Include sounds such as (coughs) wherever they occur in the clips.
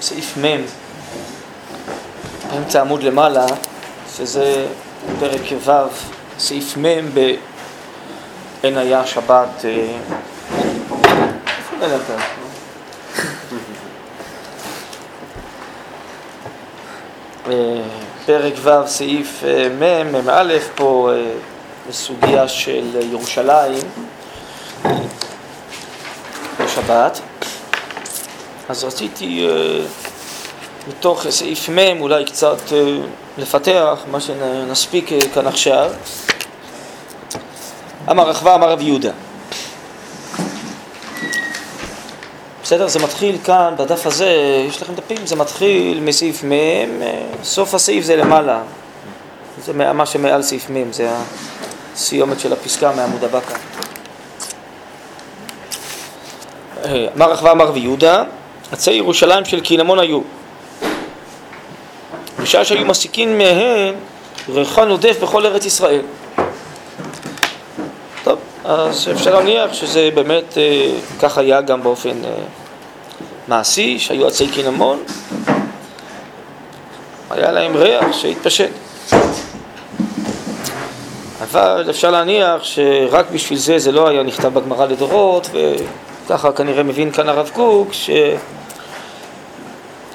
סעיף מ', באמצע עמוד למעלה, שזה פרק ו', סעיף מ' ב"אין היה שבת". אה? אה, פרק ו', סעיף אה, מ', מ"א, פה בסוגיה של ירושלים בשבת. אז רציתי מתוך סעיף מ' אולי קצת לפתח מה שנספיק כאן עכשיו. אמר אחווה, אמר רב יהודה. בסדר? זה מתחיל כאן, בדף הזה, יש לכם דפים, זה מתחיל מסעיף מ', סוף הסעיף זה למעלה. זה מה שמעל סעיף מ', זה הסיומת של הפסקה מעמוד הבא כאן. אמר אחווה, אמר רב יהודה, עצי ירושלים של קינמון היו. בשעה שהיו מסיקין מהן ריחן עודף בכל ארץ ישראל. טוב, אז אפשר להניח שזה באמת אה, כך היה גם באופן אה, מעשי, שהיו עצי קינמון, היה להם ריח שהתפשט. אבל אפשר להניח שרק בשביל זה זה לא היה נכתב בגמרא לדורות, וככה כנראה מבין כאן הרב קוק,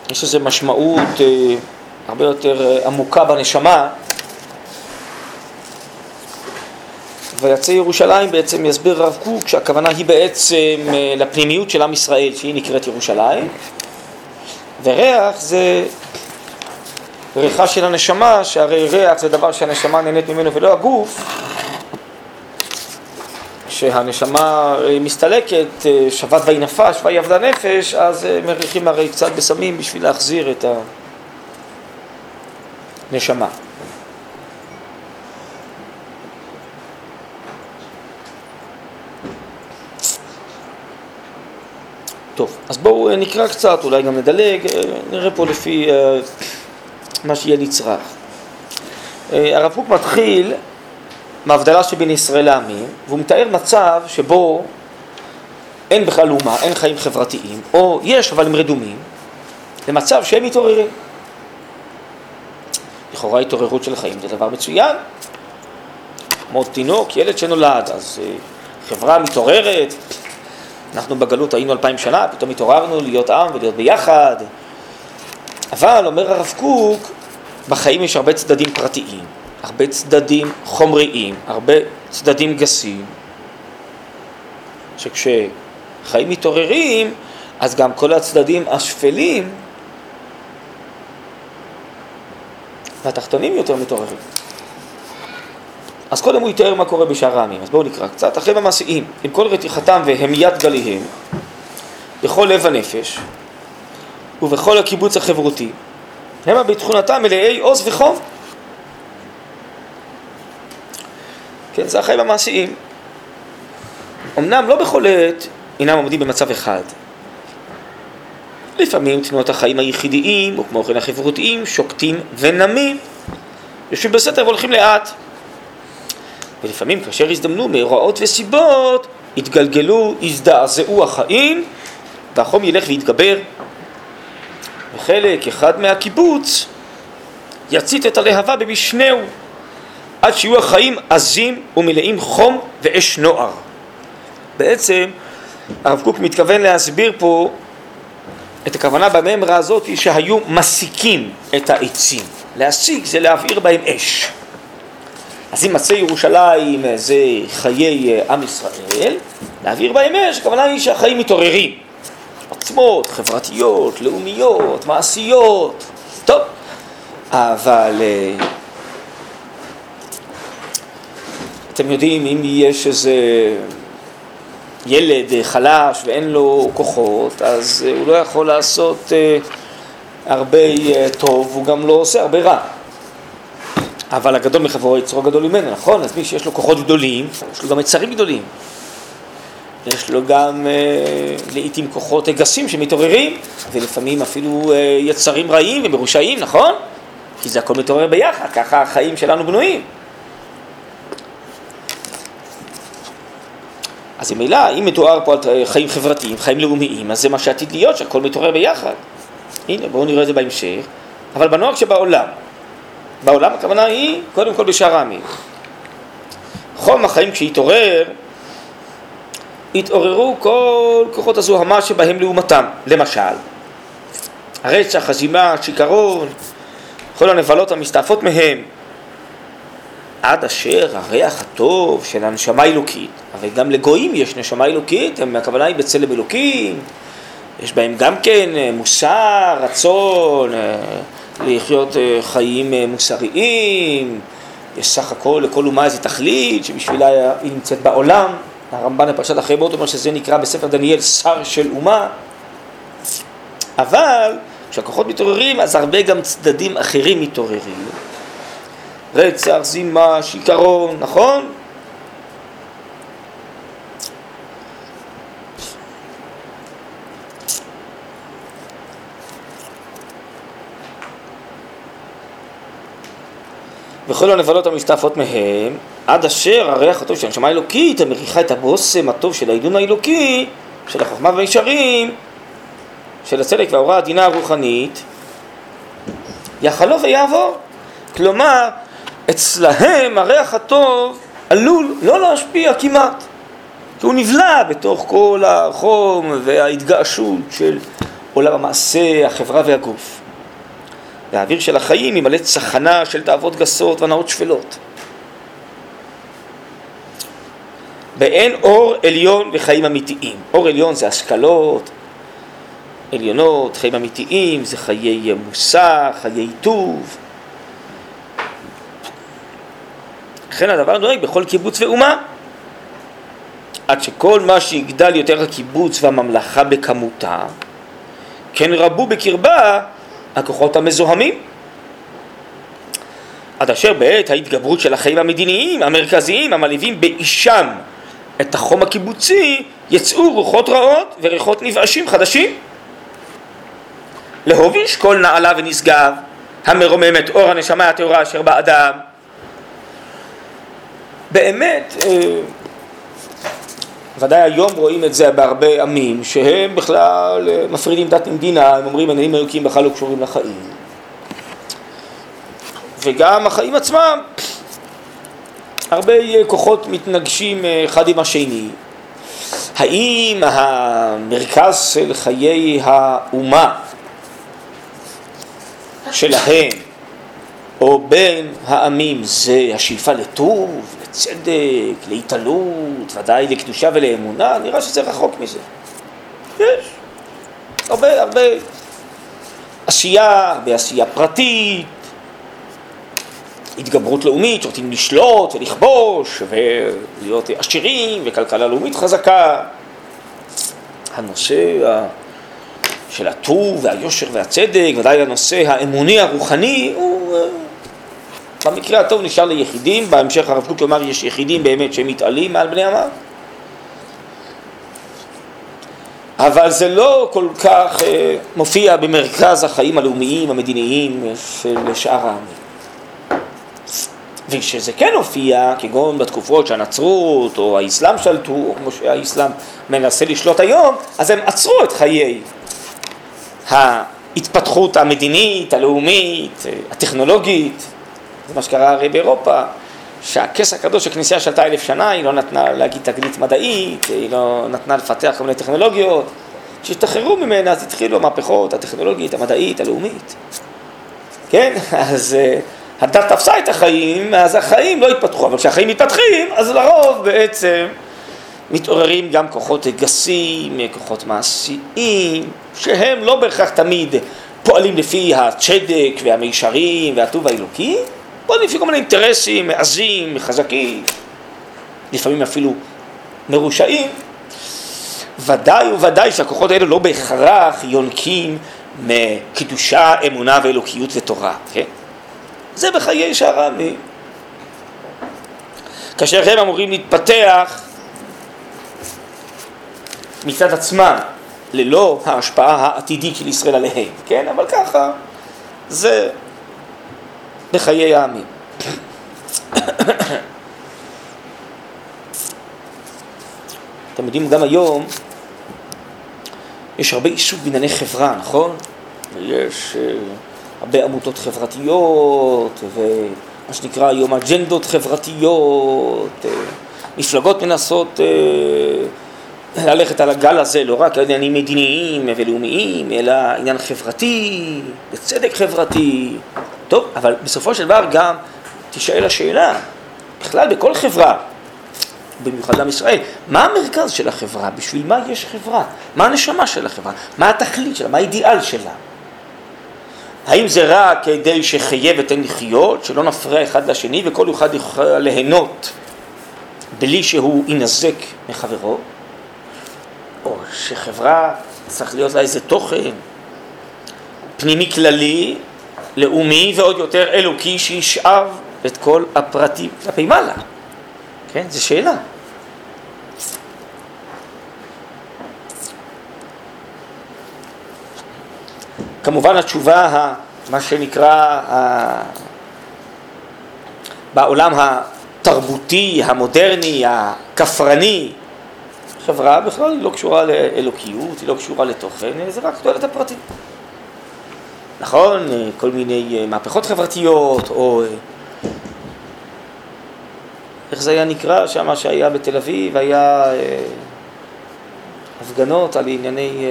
שיש לזה משמעות אה, הרבה יותר אה, עמוקה בנשמה. ויצא ירושלים בעצם יסביר הרב קוק שהכוונה היא בעצם אה, לפנימיות של עם ישראל שהיא נקראת ירושלים וריח זה ריחה של הנשמה שהרי ריח זה דבר שהנשמה נהנית ממנו ולא הגוף שהנשמה אה, מסתלקת, שבת ויהי נפש ויהי עבדה נפש אז מריחים הרי קצת בסמים בשביל להחזיר את ה... נשמה. טוב, אז בואו אה, נקרא קצת, אולי גם נדלג, אה, נראה פה לפי אה, מה שיהיה נצרך. הרב קוק מתחיל מהבדלה שבין ישראל לעמים, והוא מתאר מצב שבו אין בכלל אומה, אין חיים חברתיים, או יש אבל הם רדומים, למצב שהם מתעוררים. לכאורה התעוררות של חיים זה דבר מצוין. כמו תינוק, ילד שנולד, אז אה, חברה מתעוררת, אנחנו בגלות היינו אלפיים שנה, פתאום התעוררנו להיות עם ולהיות ביחד. אבל, אומר הרב קוק, בחיים יש הרבה צדדים פרטיים, הרבה צדדים חומריים, הרבה צדדים גסים, שכשחיים מתעוררים, אז גם כל הצדדים השפלים והתחתונים יותר מתעוררים. אז קודם הוא יתאר מה קורה בשאר העמים, אז בואו נקרא קצת. אחרי במעשיים, עם כל רתיחתם והמיית גליהם, בכל לב הנפש ובכל הקיבוץ החברותי, המה בתכונתם מלאי עוז וחום. כן, זה החיים המעשיים. אמנם לא בכל עת אינם עומדים במצב אחד, לפעמים תנועות החיים היחידיים, או כמו כן החברותיים, שוקטים ונמים. יושבים בסתר והולכים לאט. ולפעמים כאשר הזדמנו מאורעות וסיבות, התגלגלו, הזדעזעו החיים, והחום ילך ויתגבר. וחלק אחד מהקיבוץ יצית את הלהבה במשנהו, עד שיהיו החיים עזים ומלאים חום ואש נוער. בעצם הרב קוק מתכוון להסביר פה את הכוונה בממרה הזאת היא שהיו מסיקים את העצים. להסיק זה להבעיר בהם אש. אז אם עצי ירושלים זה חיי עם ישראל, להבעיר בהם אש, הכוונה היא שהחיים מתעוררים. עוצמות, חברתיות, לאומיות, מעשיות. טוב, אבל אה, אתם יודעים, אם יש איזה ילד אה, חלש ואין לו כוחות, אז אה, הוא לא יכול לעשות אה, הרבה טוב, הוא גם לא עושה הרבה רע. אבל הגדול מחברו יצרו גדול ממנו, נכון? אז מי שיש לו כוחות גדולים, יש לו גם יצרים גדולים. יש לו גם אה, לעיתים כוחות גסים שמתעוררים, ולפעמים אפילו אה, יצרים רעים ומרושעים, נכון? כי זה הכל מתעורר ביחד, ככה החיים שלנו בנויים. אז ממילא, אם מתואר פה על חיים חברתיים, חיים לאומיים, אז זה מה שעתיד להיות, שהכל מתעורר ביחד. הנה, בואו נראה את זה בהמשך, אבל בנוהג שבעולם. בעולם הכוונה היא, קודם כל בשאר העמים. חום החיים כשהתעורר, התעוררו כל כוחות הזוהמה שבהם לעומתם. למשל, הרצח, הזימה, השיכרון, כל הנבלות המסתעפות מהם, עד אשר הריח הטוב של הנשמה האלוקית, אבל גם לגויים יש נשמה אלוקית, הכוונה היא בצלם אלוקים, יש בהם גם כן אה, מוסר, רצון, אה, לחיות אה, חיים מוסריים, יש סך הכל לכל אומה איזו תכלית שבשבילה היא נמצאת בעולם, הרמב"ן בפרשת אחרי מות אומר שזה נקרא בספר דניאל שר של אומה, אבל כשהכוחות מתעוררים אז הרבה גם צדדים אחרים מתעוררים רצח, זימה, שיכרון, נכון? וכל הנבלות המשתעפות מהם, עד אשר הריח הטוב של הנשמה האלוקית המריחה את הבושם הטוב של העידון האלוקי, של החוכמה והישרים, של הצדק וההוראה העדינה הרוחנית, יחלוף ויעבור. כלומר, אצלהם הריח הטוב עלול לא להשפיע כמעט, כי הוא נבלע בתוך כל החום וההתגעשות של עולם המעשה, החברה והגוף. והאוויר של החיים ימלא צחנה של תאוות גסות והנאות שפלות. באין אור עליון וחיים אמיתיים. אור עליון זה השכלות עליונות, חיים אמיתיים, זה חיי מוסר, חיי טוב. לכן הדבר נוהג בכל קיבוץ ואומה. עד שכל מה שיגדל יותר הקיבוץ והממלכה בכמותה, כן רבו בקרבה הכוחות המזוהמים. עד אשר בעת ההתגברות של החיים המדיניים המרכזיים המלהיבים באישם את החום הקיבוצי יצאו רוחות רעות וריחות נבאשים חדשים. להוביש כל נעלה ונשגב המרומם את אור הנשמה הטהורה אשר באדם באמת, אה, ודאי היום רואים את זה בהרבה עמים, שהם בכלל אה, מפרידים דת ממדינה, הם אומרים עניינים אלוקים בכלל לא קשורים לחיים. וגם החיים עצמם, הרבה כוחות מתנגשים אה, אחד עם השני. האם המרכז של חיי האומה שלהם או בין העמים זה השאיפה לטוב, לצדק, להתעלות, ודאי לקדושה ולאמונה, נראה שזה רחוק מזה. יש הרבה הרבה עשייה, הרבה עשייה פרטית, התגברות לאומית, שרוצים לשלוט ולכבוש ולהיות עשירים וכלכלה לאומית חזקה. הנושא של הטוב והיושר והצדק, ודאי הנושא האמוני הרוחני, הוא אה, במקרה הטוב נשאר ליחידים, בהמשך הרב קוק יאמר יש יחידים באמת שהם מתעלים מעל בני עמם, אבל זה לא כל כך אה, מופיע במרכז החיים הלאומיים המדיניים של שאר העמים. וכשזה כן הופיע, כגון בתקופות שהנצרות או האסלאם שלטו, או כמו שהאסלאם מנסה לשלוט היום, אז הם עצרו את חיי ההתפתחות המדינית, הלאומית, הטכנולוגית, זה מה שקרה הרי באירופה, שהכס הקדוש של כנסייה שלטה אלף שנה, היא לא נתנה להגיד תגלית מדעית, היא לא נתנה לפתח כל מיני טכנולוגיות. כשהשתחררו ממנה אז התחילו המהפכות הטכנולוגית, המדעית, הלאומית. כן? (laughs) אז uh, הדת תפסה את החיים, אז החיים לא התפתחו, אבל כשהחיים מתפתחים, אז לרוב בעצם מתעוררים גם כוחות גסים, כוחות מעשיים, שהם לא בהכרח תמיד פועלים לפי הצדק והמישרים והטוב האלוקי, פועלים לפי כל מיני אינטרסים מעזים, חזקים, לפעמים אפילו מרושעים. ודאי וודאי שהכוחות האלה לא בהכרח יונקים מקדושה, אמונה ואלוקיות ותורה, כן? זה בחיי שאר העמים. כאשר הם אמורים להתפתח מצד עצמם, ללא ההשפעה העתידית של ישראל עליהם, כן? אבל ככה זה בחיי העמים. אתם יודעים, גם היום יש הרבה עיסוק בענייני חברה, נכון? יש אה, הרבה עמותות חברתיות, ומה שנקרא היום אג'נדות חברתיות, אה, מפלגות מנסות ללכת על הגל הזה, לא רק עניינים מדיניים ולאומיים, אלא עניין חברתי, וצדק חברתי. טוב, אבל בסופו של דבר גם תישאל השאלה, בכלל בכל חברה, במיוחד עם ישראל, מה המרכז של החברה? בשביל מה יש חברה? מה הנשמה של החברה? מה התכלית שלה? מה האידיאל שלה? האם זה רק כדי שחיה ותן לחיות, שלא נפריע אחד לשני וכל אחד יוכל ליהנות בלי שהוא יינזק מחברו? או שחברה צריך להיות לה איזה תוכן פנימי כללי, לאומי ועוד יותר אלוקי שישאב את כל הפרטים כלפי מעלה. כן, זו שאלה. כמובן התשובה, מה שנקרא, בעולם התרבותי, המודרני, הכפרני, חברה בכלל היא לא קשורה לאלוקיות, היא לא קשורה לתוכן, זה רק תועלת הפרטית. נכון, כל מיני אה, מהפכות חברתיות, או אה, איך זה היה נקרא? שם שהיה בתל אביב, היה אה, הפגנות על ענייני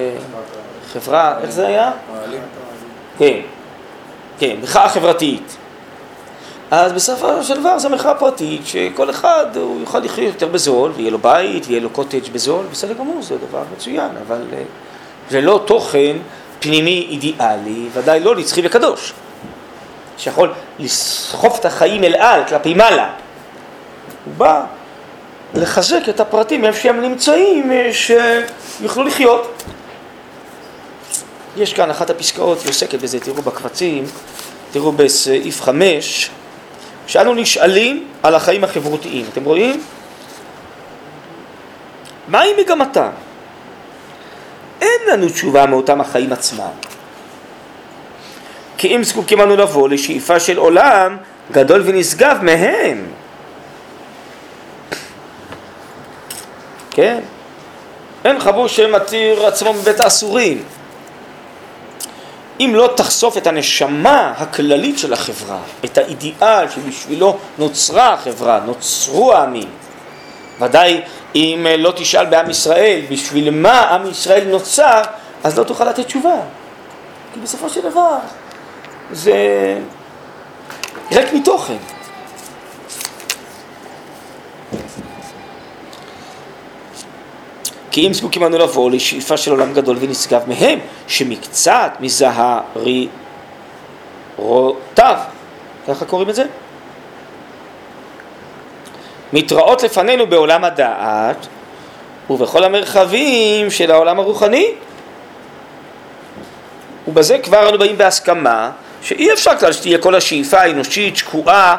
חברה, איך זה היה? כן, כן, מחאה חברתית. אז בסופו של דבר זו מחאה פרטית שכל אחד הוא יוכל לחיות יותר בזול ויהיה לו בית ויהיה לו קוטג' בזול, בסדר גמור, זה דבר מצוין, אבל זה לא תוכן פנימי אידיאלי, ודאי לא נצחי וקדוש, שיכול לסחוף את החיים אל על כלפי מעלה. הוא בא לחזק את הפרטים איפה שהם נמצאים, אה, שיוכלו לחיות. יש כאן אחת הפסקאות, היא עוסקת בזה, תראו בקבצים, תראו בסעיף חמש, שאנו נשאלים על החיים החברותיים. אתם רואים? מהי מגמתם? אין לנו תשובה מאותם החיים עצמם. כי אם זקוקים אנו לבוא לשאיפה של עולם גדול ונשגב מהם. כן? אין חבוש שמתיר עצמו מבית האסורים. אם לא תחשוף את הנשמה הכללית של החברה, את האידיאל שבשבילו נוצרה החברה, נוצרו העמים, ודאי אם לא תשאל בעם ישראל בשביל מה עם ישראל נוצר, אז לא תוכל לתת תשובה. כי בסופו של דבר זה ריק מתוכן. כי אם זקוקים אנו לבוא לשאיפה של עולם גדול ונשגב מהם, שמקצת מזהרירותיו, ככה קוראים את זה? מתראות לפנינו בעולם הדעת ובכל המרחבים של העולם הרוחני. ובזה כבר אנו באים בהסכמה שאי אפשר כלל שתהיה כל השאיפה האנושית שקועה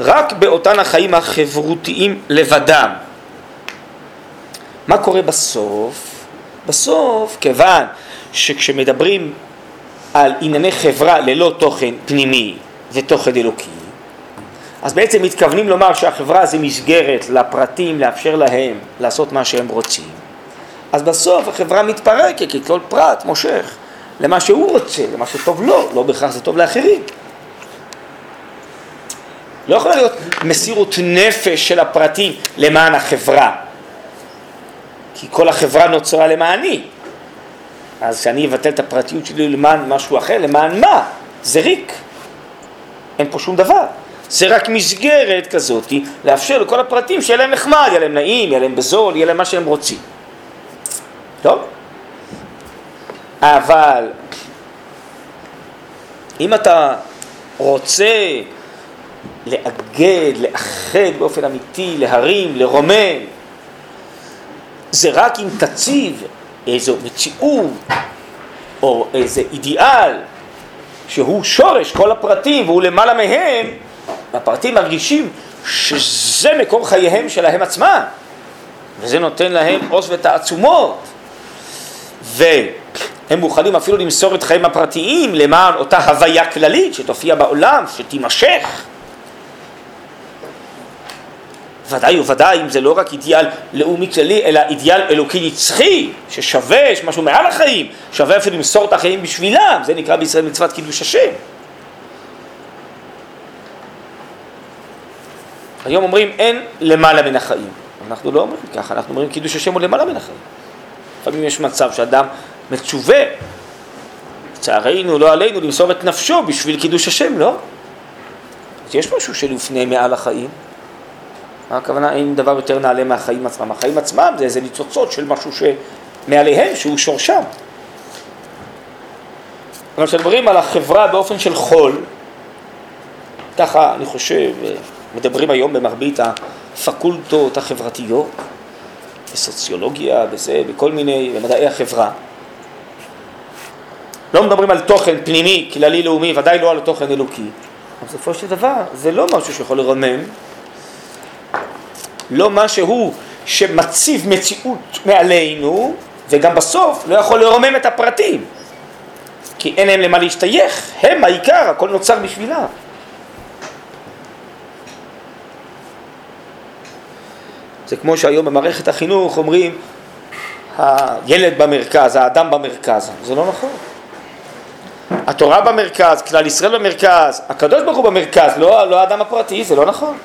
רק באותן החיים החברותיים לבדם. מה קורה בסוף? בסוף, כיוון שכשמדברים על ענייני חברה ללא תוכן פנימי ותוכן אלוקי, אז בעצם מתכוונים לומר שהחברה זה מסגרת לפרטים, לאפשר להם לעשות מה שהם רוצים. אז בסוף החברה מתפרקת, כי כל פרט מושך למה שהוא רוצה, למה שטוב לו, לא בהכרח זה טוב לאחרים. לא יכולה להיות מסירות נפש של הפרטים למען החברה. כי כל החברה נוצרה למעני. אז שאני אבטל את הפרטיות שלי למען משהו אחר, למען מה? זה ריק. אין פה שום דבר. זה רק מסגרת כזאת, לאפשר לכל הפרטים שיהיה להם נחמד, יהיה להם נעים, יהיה להם בזול, יהיה להם מה שהם רוצים. טוב? אבל אם אתה רוצה לאגד, לאחד באופן אמיתי, להרים, לרומם, זה רק אם תציב איזו מציאות או איזה אידיאל שהוא שורש כל הפרטים והוא למעלה מהם, הפרטים מרגישים שזה מקור חייהם שלהם עצמם וזה נותן להם עוז ותעצומות. והם מוכנים אפילו למסור את חייהם הפרטיים למען אותה הוויה כללית שתופיע בעולם, שתימשך. ודאי וודאי אם זה לא רק אידיאל לאומי כללי, אלא אידיאל אלוקי נצחי, ששווה, יש משהו מעל החיים, שווה אפילו למסור את החיים בשבילם, זה נקרא בישראל מצוות קידוש השם. היום אומרים אין למעלה מן החיים. אנחנו לא אומרים ככה, אנחנו אומרים קידוש השם הוא למעלה מן החיים. לפעמים יש מצב שאדם מצווה, לצערנו, לא עלינו, למסור את נפשו בשביל קידוש השם, לא? אז יש משהו שלפני מעל החיים. מה הכוונה? אין דבר יותר נעלה מהחיים עצמם. החיים עצמם זה איזה ניצוצות של משהו שמעליהם, שהוא שורשם. אבל כשמדברים על החברה באופן של חול, ככה אני חושב, מדברים היום במרבית הפקולטות החברתיות, בסוציולוגיה, בזה, בכל מיני, במדעי החברה. לא מדברים על תוכן פנימי, כללי לאומי, ודאי לא על תוכן אלוקי. בסופו של דבר זה לא משהו שיכול לרומם, לא משהו שמציב מציאות מעלינו, וגם בסוף לא יכול לרומם את הפרטים, כי אין להם למה להשתייך, הם העיקר, הכל נוצר בשבילם. זה כמו שהיום במערכת החינוך אומרים הילד במרכז, האדם במרכז, זה לא נכון. התורה במרכז, כלל ישראל במרכז, הקדוש ברוך הוא במרכז, לא, לא האדם הפרטי, זה לא נכון.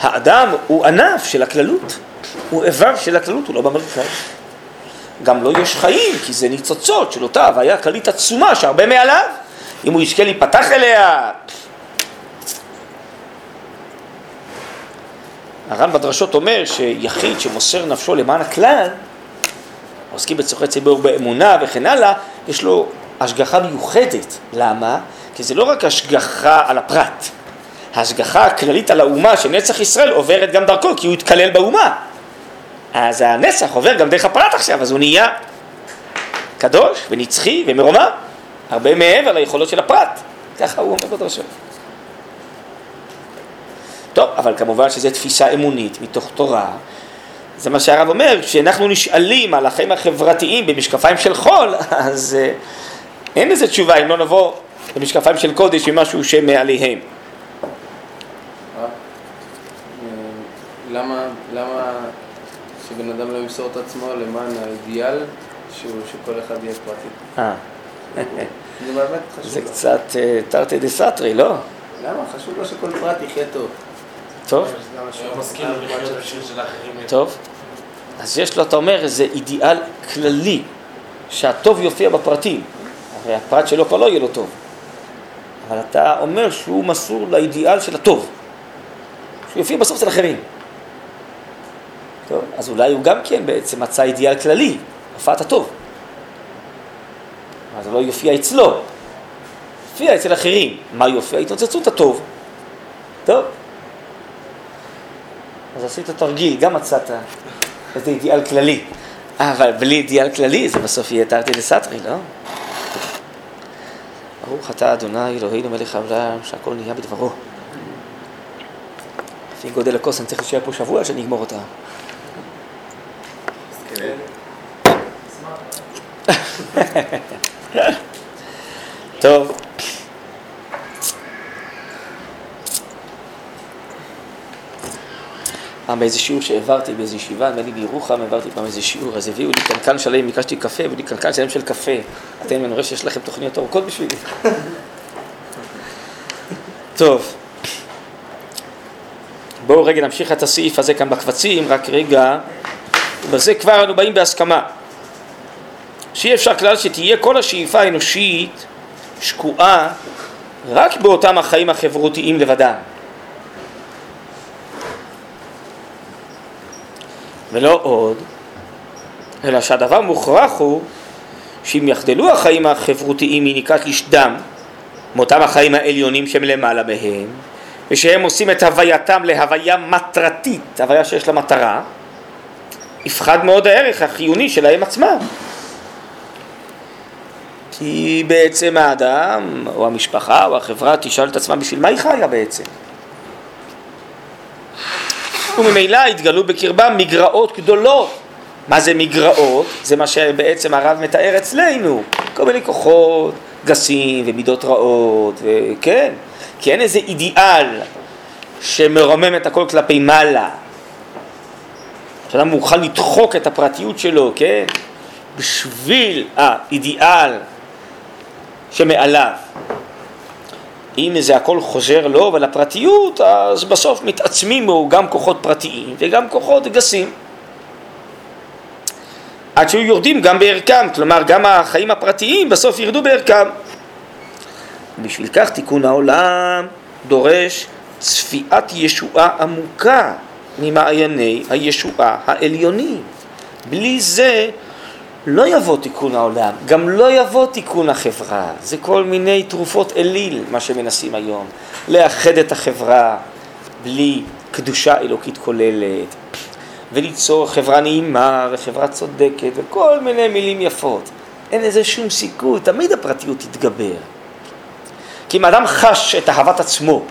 האדם הוא ענף של הכללות, הוא איבר של הכללות, הוא לא במרכז. גם לא יש חיים, כי זה ניצוצות של אותה הוויה כללית עצומה שהרבה מעליו. אם הוא יזכה להיפתח אליה, הר"ן בדרשות אומר שיחיד שמוסר נפשו למען הכלל, עוסקים בצורכי ציבור באמונה וכן הלאה, יש לו השגחה מיוחדת. למה? כי זה לא רק השגחה על הפרט. ההשגחה הכללית על האומה של נצח ישראל עוברת גם דרכו, כי הוא התקלל באומה. אז הנצח עובר גם דרך הפרט עכשיו, אז הוא נהיה קדוש ונצחי ומרומם, הרבה מעבר ליכולות של הפרט. ככה הוא אומר בדרשות. טוב, אבל כמובן שזו תפיסה אמונית מתוך תורה. זה מה שהרב אומר, כשאנחנו נשאלים על החיים החברתיים במשקפיים של חול, (laughs) אז uh, אין לזה תשובה אם לא נבוא במשקפיים של קודש עם משהו שמעליהם. למה, למה שבן אדם לא ימסור את עצמו למען האידיאל שהוא, שכל אחד יהיה פרטי? אה. זה באמת חשוב. זה קצת אה, תרתי דה סתרי, לא? למה? חשוב לו שכל פרט יחיה טוב. טוב, טוב. אז יש לו, אתה אומר, איזה אידיאל כללי, שהטוב יופיע בפרטים. הרי הפרט שלו כבר לא יהיה לו טוב. אבל אתה אומר שהוא מסור לאידיאל של הטוב. שהוא יופיע בסוף אצל אחרים. טוב, אז אולי הוא גם כן בעצם מצא אידיאל כללי, הופעת הטוב. אז לא יופיע אצלו, יופיע אצל אחרים. מה יופיע? התנוצצות הטוב. טוב. אז עשית תרגיל, גם מצאת איזה אידיאל כללי. אבל בלי אידיאל כללי זה בסוף יהיה תרתי דסתרי, לא? ברוך אתה אדוני אלוהינו מלך העולם שהכל נהיה בדברו. לפי גודל הכוס אני צריך להישאר פה שבוע שאני אגמור אותה. (laughs) טוב. פעם באיזה שיעור שהעברתי באיזו ישיבה, נדמה לי בירוחם, העברתי פעם איזה שיעור, אז הביאו לי קנקן שלם, ביקשתי קפה, הביאו לי קנקן שלם של קפה. אתם, אני רואה שיש לכם תוכניות ארוכות בשבילי. (laughs) טוב. בואו רגע נמשיך את הסעיף הזה כאן בקבצים, רק רגע. בזה כבר אנו באים בהסכמה. שאי אפשר כלל שתהיה כל השאיפה האנושית שקועה רק באותם החיים החברותיים לבדם. ולא עוד, אלא שהדבר מוכרח הוא שאם יחדלו החיים החברותיים מניקת לשדם, מאותם החיים העליונים שהם למעלה מהם, ושהם עושים את הווייתם להוויה מטרתית, הוויה שיש לה מטרה, יפחד מאוד הערך החיוני שלהם עצמם. כי בעצם האדם, או המשפחה, או החברה, תשאל את עצמה בשביל מה היא חיה בעצם. וממילא התגלו בקרבם מגרעות גדולות. מה זה מגרעות? זה מה שבעצם הרב מתאר אצלנו. כל מיני כוחות גסים ומידות רעות, וכן, כי אין איזה אידיאל שמרומם את הכל כלפי מעלה. שאדם מוכן לדחוק את הפרטיות שלו, כן? בשביל האידיאל שמעליו. אם זה הכל חוזר לו ולפרטיות, אז בסוף מתעצמים בו גם כוחות פרטיים וגם כוחות גסים. עד שהיו יורדים גם בערכם, כלומר גם החיים הפרטיים בסוף ירדו בערכם. בשביל כך תיקון העולם דורש צפיית ישועה עמוקה ממעייני הישועה העליונים. בלי זה לא יבוא תיקון העולם, גם לא יבוא תיקון החברה. זה כל מיני תרופות אליל, מה שמנסים היום. לאחד את החברה בלי קדושה אלוקית כוללת, וליצור חברה נעימה וחברה צודקת וכל מיני מילים יפות. אין לזה שום סיכוי, תמיד הפרטיות תתגבר. כי אם אדם חש את אהבת עצמו,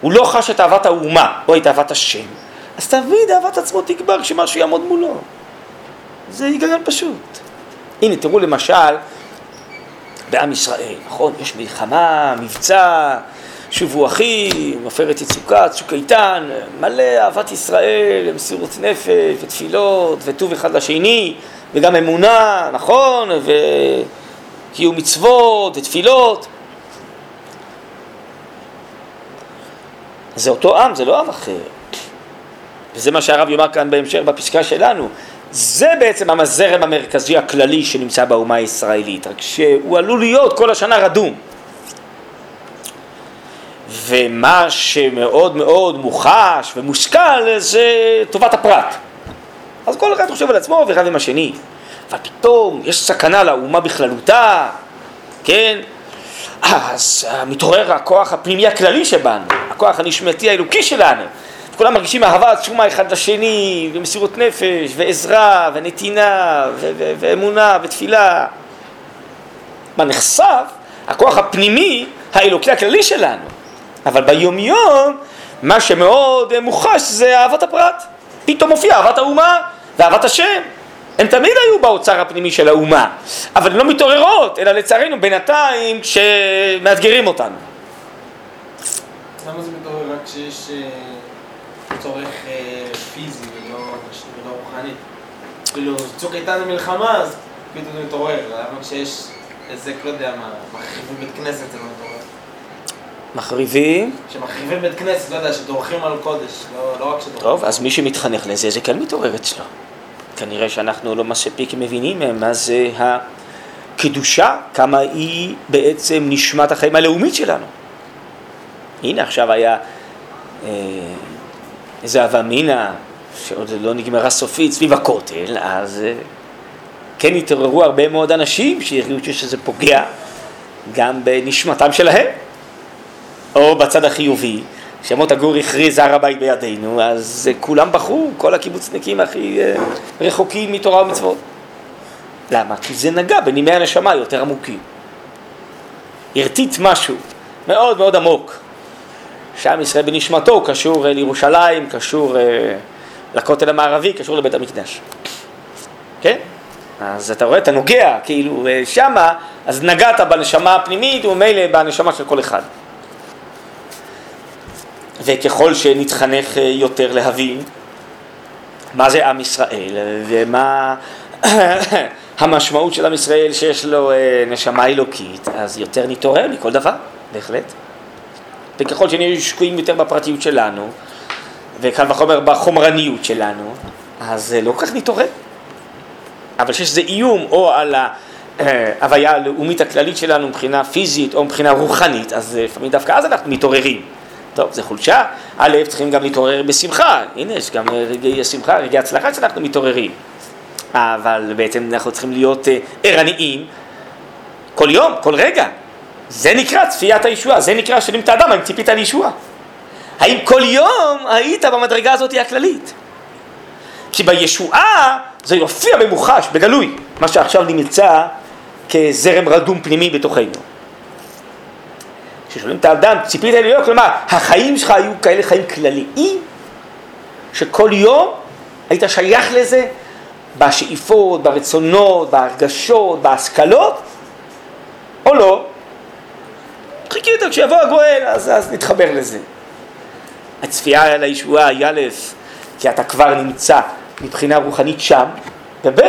הוא לא חש את אהבת האומה או את אהבת השם, אז תמיד אהבת עצמו תגבר כשמשהו יעמוד מולו. זה היגיון פשוט. הנה, תראו למשל, בעם ישראל, נכון? יש מלחמה, מבצע, שובו אחים, עופרת יצוקה, צוק איתן, מלא אהבת ישראל, מסירות נפש ותפילות וטוב אחד לשני וגם אמונה, נכון? וקיום מצוות ותפילות. זה אותו עם, זה לא עם אחר. וזה מה שהרב יאמר כאן בהמשך בפסקה שלנו. זה בעצם המזרם המרכזי הכללי שנמצא באומה הישראלית, רק שהוא עלול להיות כל השנה רדום. ומה שמאוד מאוד מוחש ומושכל זה טובת הפרט. אז כל אחד חושב על עצמו ורב עם השני. אבל פתאום יש סכנה לאומה בכללותה, כן? אז מתעורר הכוח הפנימי הכללי שבנו, הכוח הנשמתי האלוקי שלנו. כולם מרגישים אהבה עצומה אחד לשני, ומסירות נפש, ועזרה, ונתינה, ו- ו- ואמונה, ותפילה. מה נחשף? הכוח הפנימי האלוקי הכללי שלנו. אבל ביומיום, מה שמאוד מוחש זה אהבת הפרט. פתאום מופיע אהבת האומה ואהבת השם. הן תמיד היו באוצר הפנימי של האומה, אבל הן לא מתעוררות, אלא לצערנו בינתיים כשמאתגרים אותנו. למה זה מתעורר רק כשיש אה, צורך אה, פיזי ולא רוחני? כאילו, צוק איתן במלחמה, אז פתאום זה מתעורר, למה כשיש איזה, לא יודע מה, מחריבים בית כנסת זה לא מתעורר? מחריבים. כשמחריבים בית כנסת, לא יודע, שדורכים על קודש, לא לא רק שדורכים. טוב, אז מי שמתחנך לזה, זה כן מתעורר אצלו. כנראה שאנחנו לא מספיק מבינים מה זה הקדושה, כמה היא בעצם נשמת החיים הלאומית שלנו. הנה עכשיו היה אה, איזה הווה אמינא, שעוד לא נגמרה סופית, סביב הכותל, אז אה, כן התעוררו הרבה מאוד אנשים שהרגישו שזה פוגע גם בנשמתם שלהם, או בצד החיובי, שמות הגור הכריז הר הבית בידינו, אז אה, כולם בחרו, כל הקיבוצניקים הכי אה, רחוקים מתורה ומצוות. למה? כי זה נגע בנימי הנשמה יותר עמוקים. הרטיט משהו מאוד מאוד עמוק. שעם ישראל בנשמתו קשור אה, לירושלים, קשור לכותל המערבי, קשור לבית המקדש. כן? אז אתה רואה, אתה נוגע, כאילו, שמה, אז נגעת בנשמה הפנימית וממילא בנשמה של כל אחד. וככל שנתחנך יותר להבין מה זה עם ישראל ומה (coughs) המשמעות של עם ישראל שיש לו אה, נשמה אלוקית, אז יותר נתעורר מכל דבר, בהחלט. וככל שנהיה שקועים יותר בפרטיות שלנו, וקל וחומר בחומרניות שלנו, אז לא כל כך נתעורר. אבל שיש איזה איום או על ההוויה הלאומית הכללית שלנו מבחינה פיזית או מבחינה רוחנית, אז לפעמים דווקא אז אנחנו מתעוררים. טוב, זה חולשה. א', צריכים גם להתעורר בשמחה. הנה, יש גם רגעי שמחה, רגעי הצלחה שאנחנו מתעוררים. אבל בעצם אנחנו צריכים להיות אה, ערניים כל יום, כל רגע. זה נקרא צפיית הישועה, זה נקרא שואלים את האדם האם ציפית לישועה. האם כל יום היית במדרגה הזאת הכללית? כי בישועה זה יופיע במוחש, בגלוי, מה שעכשיו נמצא כזרם רדום פנימי בתוכנו. כששואלים את האדם, ציפית להיות, כלומר, החיים שלך היו כאלה חיים כלליים, שכל יום היית שייך לזה בשאיפות, ברצונות, בהרגשות, בהשכלות, או לא? חיכית, כשיבוא הגואל, אז, אז נתחבר לזה. הצפייה על הישועה היא א', כי אתה כבר נמצא מבחינה רוחנית שם, וב',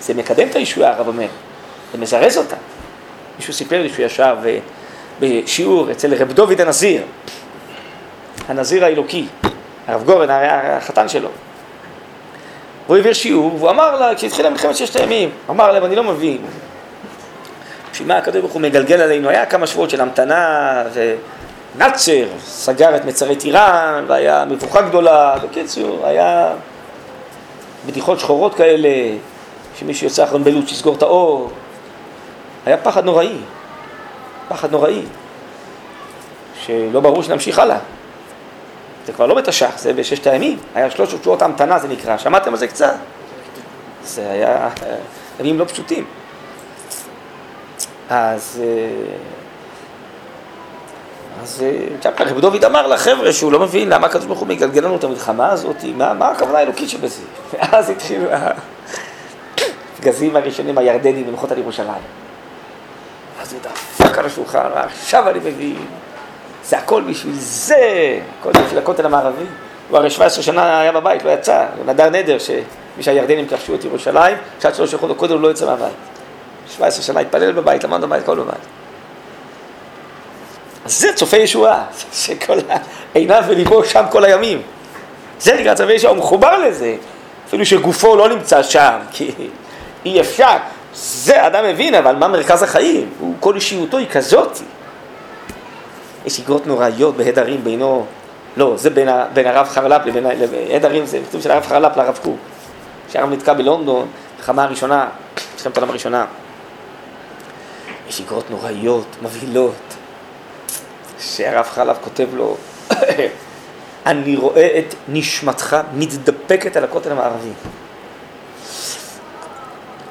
זה מקדם את הישועה, הרב אומר, זה מזרז אותה. מישהו סיפר לי שהוא ישב אה, בשיעור אצל רב דוד הנזיר, הנזיר האלוקי, הרב גורן, החתן שלו. והוא העביר שיעור, והוא אמר לה, כשהתחילה מלחמת ששת הימים, אמר להם, אני לא מבין, בשביל מה הקדוש ברוך הוא מגלגל עלינו, היה כמה שבועות של המתנה, ונאצר סגר את מצרי טיראן, והיה מבוכה גדולה, בקיצור, היה בדיחות שחורות כאלה, שמישהו יוצא אחרון בלוט שיסגור את האור, היה פחד נוראי, פחד נוראי, שלא ברור שנמשיך הלאה. זה כבר לא בתש"ח, זה בששת הימים, היה שלוש שבועות המתנה זה נקרא, שמעתם על זה קצת? זה היה ימים לא פשוטים. אז... אה, אז אה, רב דוד אמר לחבר'ה שהוא לא מבין למה הקדוש ברוך הוא מגלגל לנו את המלחמה הזאת, מה, הכוונה האלוקית שבזה? (laughs) ואז התחילו הפגזים הראשונים הירדנים למחות על ירושלים. אז הוא דפק על השולחן, עכשיו אני מבין, זה הכל בשביל זה, הכל בשביל הכותל המערבי. הוא הרי 17 שנה היה בבית, לא יצא, נדר נדר שמי שהירדנים כבשו את ירושלים, שעד שלוש שעות קודם הוא לא יצא מהבית. 17 שנה התפלל בבית, למד בבית, הכל בבית. אז זה צופה ישועה, שכל עיניו וליבו שם כל הימים. זה נקרא צופה ישועה, הוא מחובר לזה, אפילו שגופו לא נמצא שם, (laughs) כי אי אפשר. זה אדם מבין, אבל מה מרכז החיים? הוא, כל אישיותו היא כזאת. יש איגרות נוראיות בהדרים בינו, לא, זה בין, ה, בין הרב חרל"פ לבין, הדרים זה כתוב של הרב חרל"פ לרב קוק. שהרב נתקע בלונדון, מלחמה הראשונה, מלחמת העולם הראשונה. יש איגרות נוראיות, מבהילות, שהרב חלב כותב לו, (coughs) אני רואה את נשמתך מתדפקת על הכותל המערבי.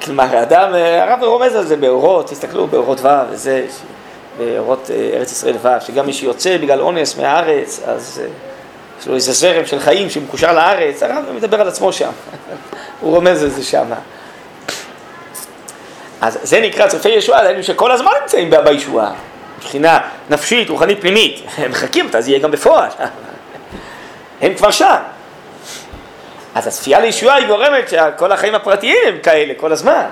כלומר, האדם, הרב רומז על זה באורות, תסתכלו באורות ו' וזה, באורות אה, ארץ ישראל ו', שגם מי שיוצא בגלל אונס מהארץ, אז אה, יש לו איזה זרם של חיים שמקושר לארץ, הרב מדבר על עצמו שם, (laughs) הוא רומז על זה שם. אז זה נקרא צופי ישועה, אלו שכל הזמן נמצאים בישועה, מבחינה נפשית, רוחנית, פנימית. (laughs) הם מחכים, אז יהיה גם בפועל. (laughs) הם כבר שם. אז הצפייה לישועה היא גורמת שכל החיים הפרטיים הם כאלה כל הזמן.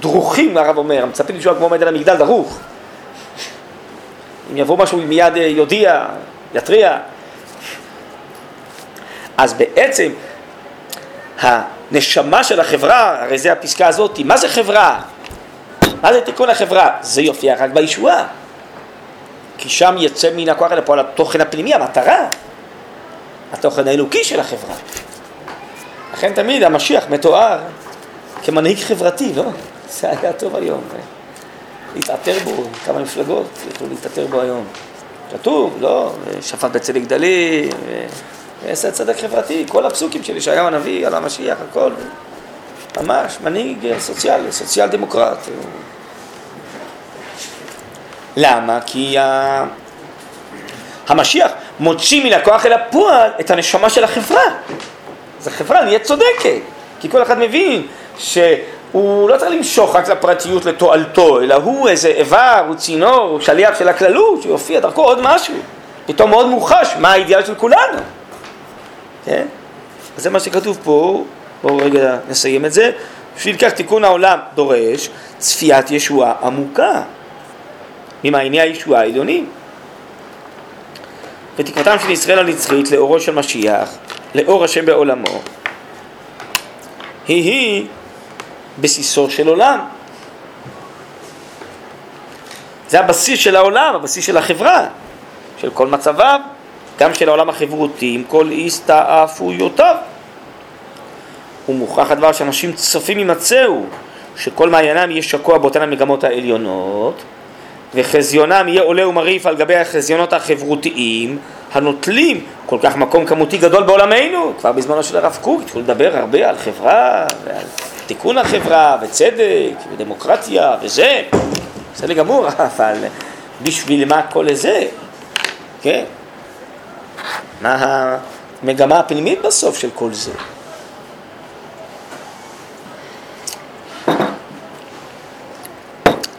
דרוכים, הרב אומר, מצפים לישועה כמו עומד על המגדל דרוך. אם יבוא משהו, מיד יודיע, יתריע. אז בעצם הנשמה של החברה, הרי זה הפסקה הזאת, מה זה חברה? מה זה תיקון החברה? זה יופיע רק בישועה. כי שם יצא מן הכוח אל הפועל התוכן הפנימי, המטרה, התוכן האלוקי של החברה. לכן תמיד המשיח מתואר כמנהיג חברתי, לא? זה היה טוב היום. להתעטר בו, כמה מפלגות יכלו להתעטר בו היום. כתוב, לא? שפט בצדק גדלים, ועשה צדק חברתי, כל הפסוקים של ישעיהו הנביא על המשיח, הכל. ממש, מנהיג סוציאל, סוציאל דמוקרט. למה? כי ה... המשיח מוציא מן הכוח אל הפועל את הנשמה של החברה. אז החברה נהיית צודקת, כי כל אחד מבין שהוא לא צריך למשוך רק לפרטיות לתועלתו, אלא הוא איזה איבר, הוא צינור, הוא שליח של הכללות, שיופיע דרכו עוד משהו. פתאום מאוד מוחש מה האידיאל של כולנו. כן? אז זה מה שכתוב פה, בואו רגע נסיים את זה. בשביל כך תיקון העולם דורש צפיית ישועה עמוקה. ממעייני הישועה העליונים. ותקוותם של ישראל הנצחית לאורו של משיח, לאור השם בעולמו, היא היא בסיסו של עולם. זה הבסיס של העולם, הבסיס של החברה, של כל מצביו, גם של העולם החברותי, עם כל הסתעפויותיו. ומוכרח הדבר שאנשים צופים ימצאו שכל מעיינם יהיה שקוע באותן המגמות העליונות, וחזיונם יהיה עולה ומרעיף על גבי החזיונות החברותיים הנוטלים כל כך מקום כמותי גדול בעולמנו. כבר בזמנו של הרב קוק התחילו לדבר הרבה על חברה ועל תיקון החברה וצדק ודמוקרטיה וזה. בסדר גמור, (laughs) אבל בשביל מה כל זה? כן? מה המגמה הפנימית בסוף של כל זה?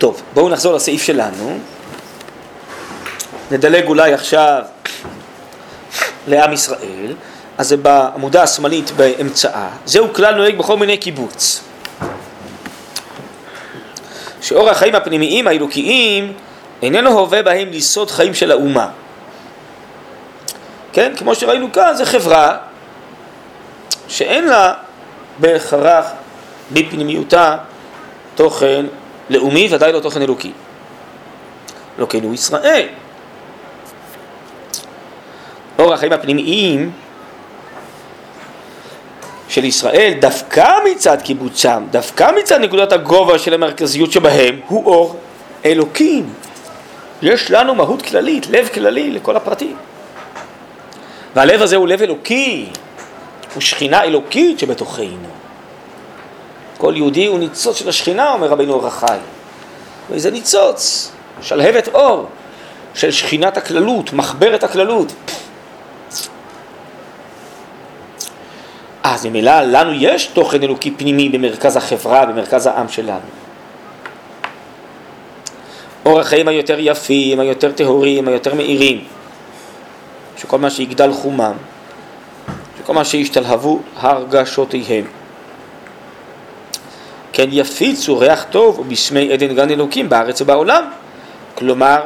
טוב, בואו נחזור לסעיף שלנו. נדלג אולי עכשיו לעם ישראל, אז זה בעמודה השמאלית באמצעה, זהו כלל נוהג בכל מיני קיבוץ. שאור החיים הפנימיים האלוקיים איננו הווה בהם ליסוד חיים של האומה. כן, כמו שראינו כאן, זה חברה שאין לה בהכרח בפנימיותה תוכן לאומי, ודאי לא תוכן אלוקי. אלוקינו ישראל. אור החיים הפנימיים של ישראל, דווקא מצד קיבוצם, דווקא מצד נקודת הגובה של המרכזיות שבהם, הוא אור אלוקים. יש לנו מהות כללית, לב כללי לכל הפרטים. והלב הזה הוא לב אלוקי, הוא שכינה אלוקית שבתוכנו. כל יהודי הוא ניצוץ של השכינה, אומר רבינו אור החי. וזה ניצוץ, שלהבת אור של שכינת הכללות, מחברת הכללות. אז ממילא לנו יש תוכן אלוקי פנימי במרכז החברה, במרכז העם שלנו. אור החיים היותר יפים, היותר טהורים, היותר מאירים, שכל מה שיגדל חומם, שכל מה שישתלהבו הרגשותיהם. כן יפיצו ריח טוב ובשמי עדן גן אלוקים בארץ ובעולם. כלומר,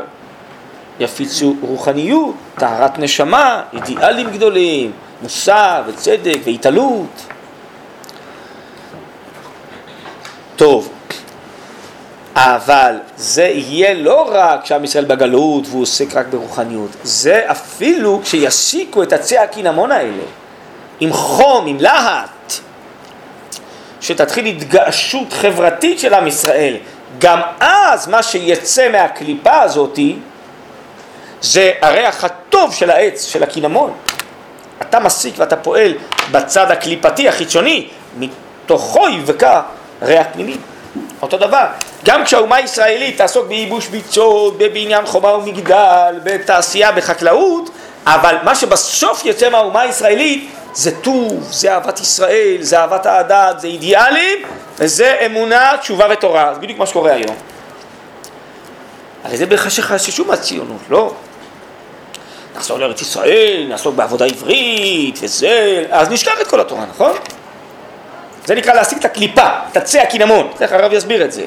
יפיצו רוחניות, טהרת נשמה, אידיאלים גדולים, מוסר וצדק והתעלות. טוב, אבל זה יהיה לא רק כשעם ישראל בגלות והוא עוסק רק ברוחניות, זה אפילו כשיסיקו את עצי הקינמון האלה, עם חום, עם להט, שתתחיל התגעשות חברתית של עם ישראל, גם אז מה שיצא מהקליפה הזאתי זה הריח הטוב של העץ, של הקינמון. אתה מסיק ואתה פועל בצד הקליפתי החיצוני, מתוכו יבקע ריח פנימי. אותו דבר, גם כשהאומה הישראלית תעסוק בייבוש ביצות, בבניין חומה ומגדל, בתעשייה, בחקלאות, אבל מה שבסוף יוצא מהאומה הישראלית זה טוב, זה אהבת ישראל, זה אהבת האדם, זה אידיאלים, וזה אמונה, תשובה ותורה. זה בדיוק מה שקורה היום. הרי זה בחששו מהציונות, לא? נחזור לארץ ישראל, נעסוק בעבודה עברית וזה, אז נשכח את כל התורה, נכון? זה נקרא להשיג את הקליפה, את עצי הקינמון, תכף הרב יסביר את זה.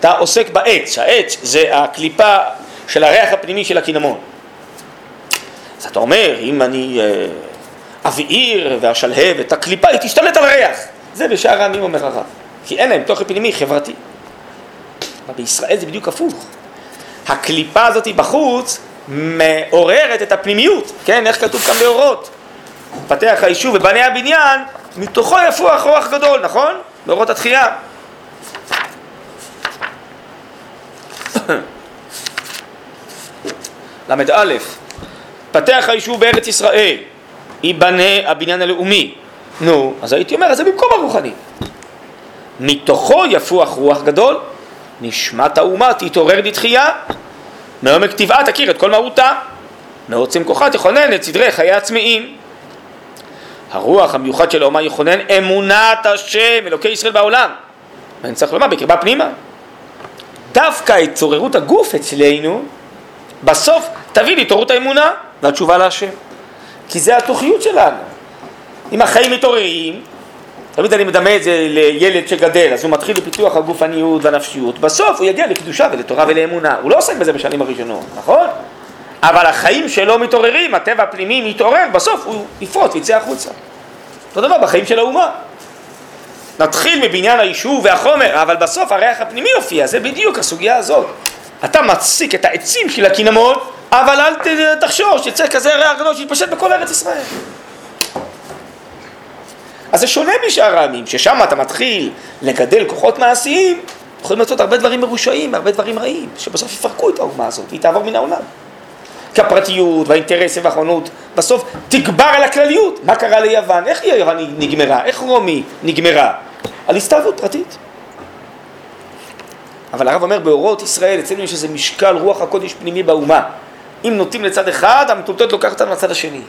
אתה עוסק בעץ, העץ זה הקליפה של הריח הפנימי של הקינמון. אז אתה אומר, אם אני אבעיר ואשלהב את הקליפה, היא תשתלט על הריח. זה בשאר העמים אומר הרב, כי אין להם תוכן פנימי חברתי. אבל בישראל זה בדיוק הפוך. הקליפה הזאת בחוץ מעוררת את הפנימיות, כן? איך כתוב כאן באורות? פתח היישוב ובני הבניין, מתוכו יפוח רוח גדול, נכון? באורות התחייה. (coughs) ל"א, פתח היישוב בארץ ישראל, ייבנה הבניין הלאומי. נו, אז הייתי אומר, זה במקום הרוחני. מתוכו יפוח רוח גדול, נשמת האומה תתעורר לתחייה, מעומק טבעה תכיר את כל מהותה, מעוצם כוחה תכונן את סדרי חיי הצמאים. הרוח המיוחד של האומה יכונן אמונת השם, אלוקי ישראל בעולם. ואני צריך לומר, בקרבה פנימה. דווקא התעוררות הגוף אצלנו, בסוף תביא להתעוררות האמונה והתשובה להשם. כי זה התוכיות שלנו. אם החיים מתעוררים, תמיד אני מדמה את זה לילד שגדל, אז הוא מתחיל בפיתוח הגופניות והנפשיות, בסוף הוא יגיע לקדושה ולתורה ולאמונה, הוא לא עוסק בזה בשנים הראשונות, נכון? אבל החיים שלו מתעוררים, הטבע הפנימי מתעורר, בסוף הוא יפרוט ויצא החוצה. אותו דבר בחיים של האומה. נתחיל מבניין היישוב והחומר, אבל בסוף הריח הפנימי יופיע, זה בדיוק הסוגיה הזאת. אתה מציק את העצים של הקינמון, אבל אל תחשור שיצא כזה ריח גדול שיתפשט בכל ארץ ישראל. אז זה שונה משאר העמים, ששם אתה מתחיל לגדל כוחות מעשיים, יכולים לעשות הרבה דברים מרושעים, הרבה דברים רעים, שבסוף יפרקו את האומה הזאת, היא תעבור מן העולם. כי הפרטיות והאינטרסים והאחרונות בסוף תגבר על הכלליות. מה קרה ליוון? איך יוון נגמרה? איך רומי נגמרה? על הסתערות פרטית. אבל הרב אומר, באורות ישראל, אצלנו יש איזה משקל רוח הקודש פנימי באומה. אם נוטים לצד אחד, המטולטלת לוקחת אותנו לצד השני.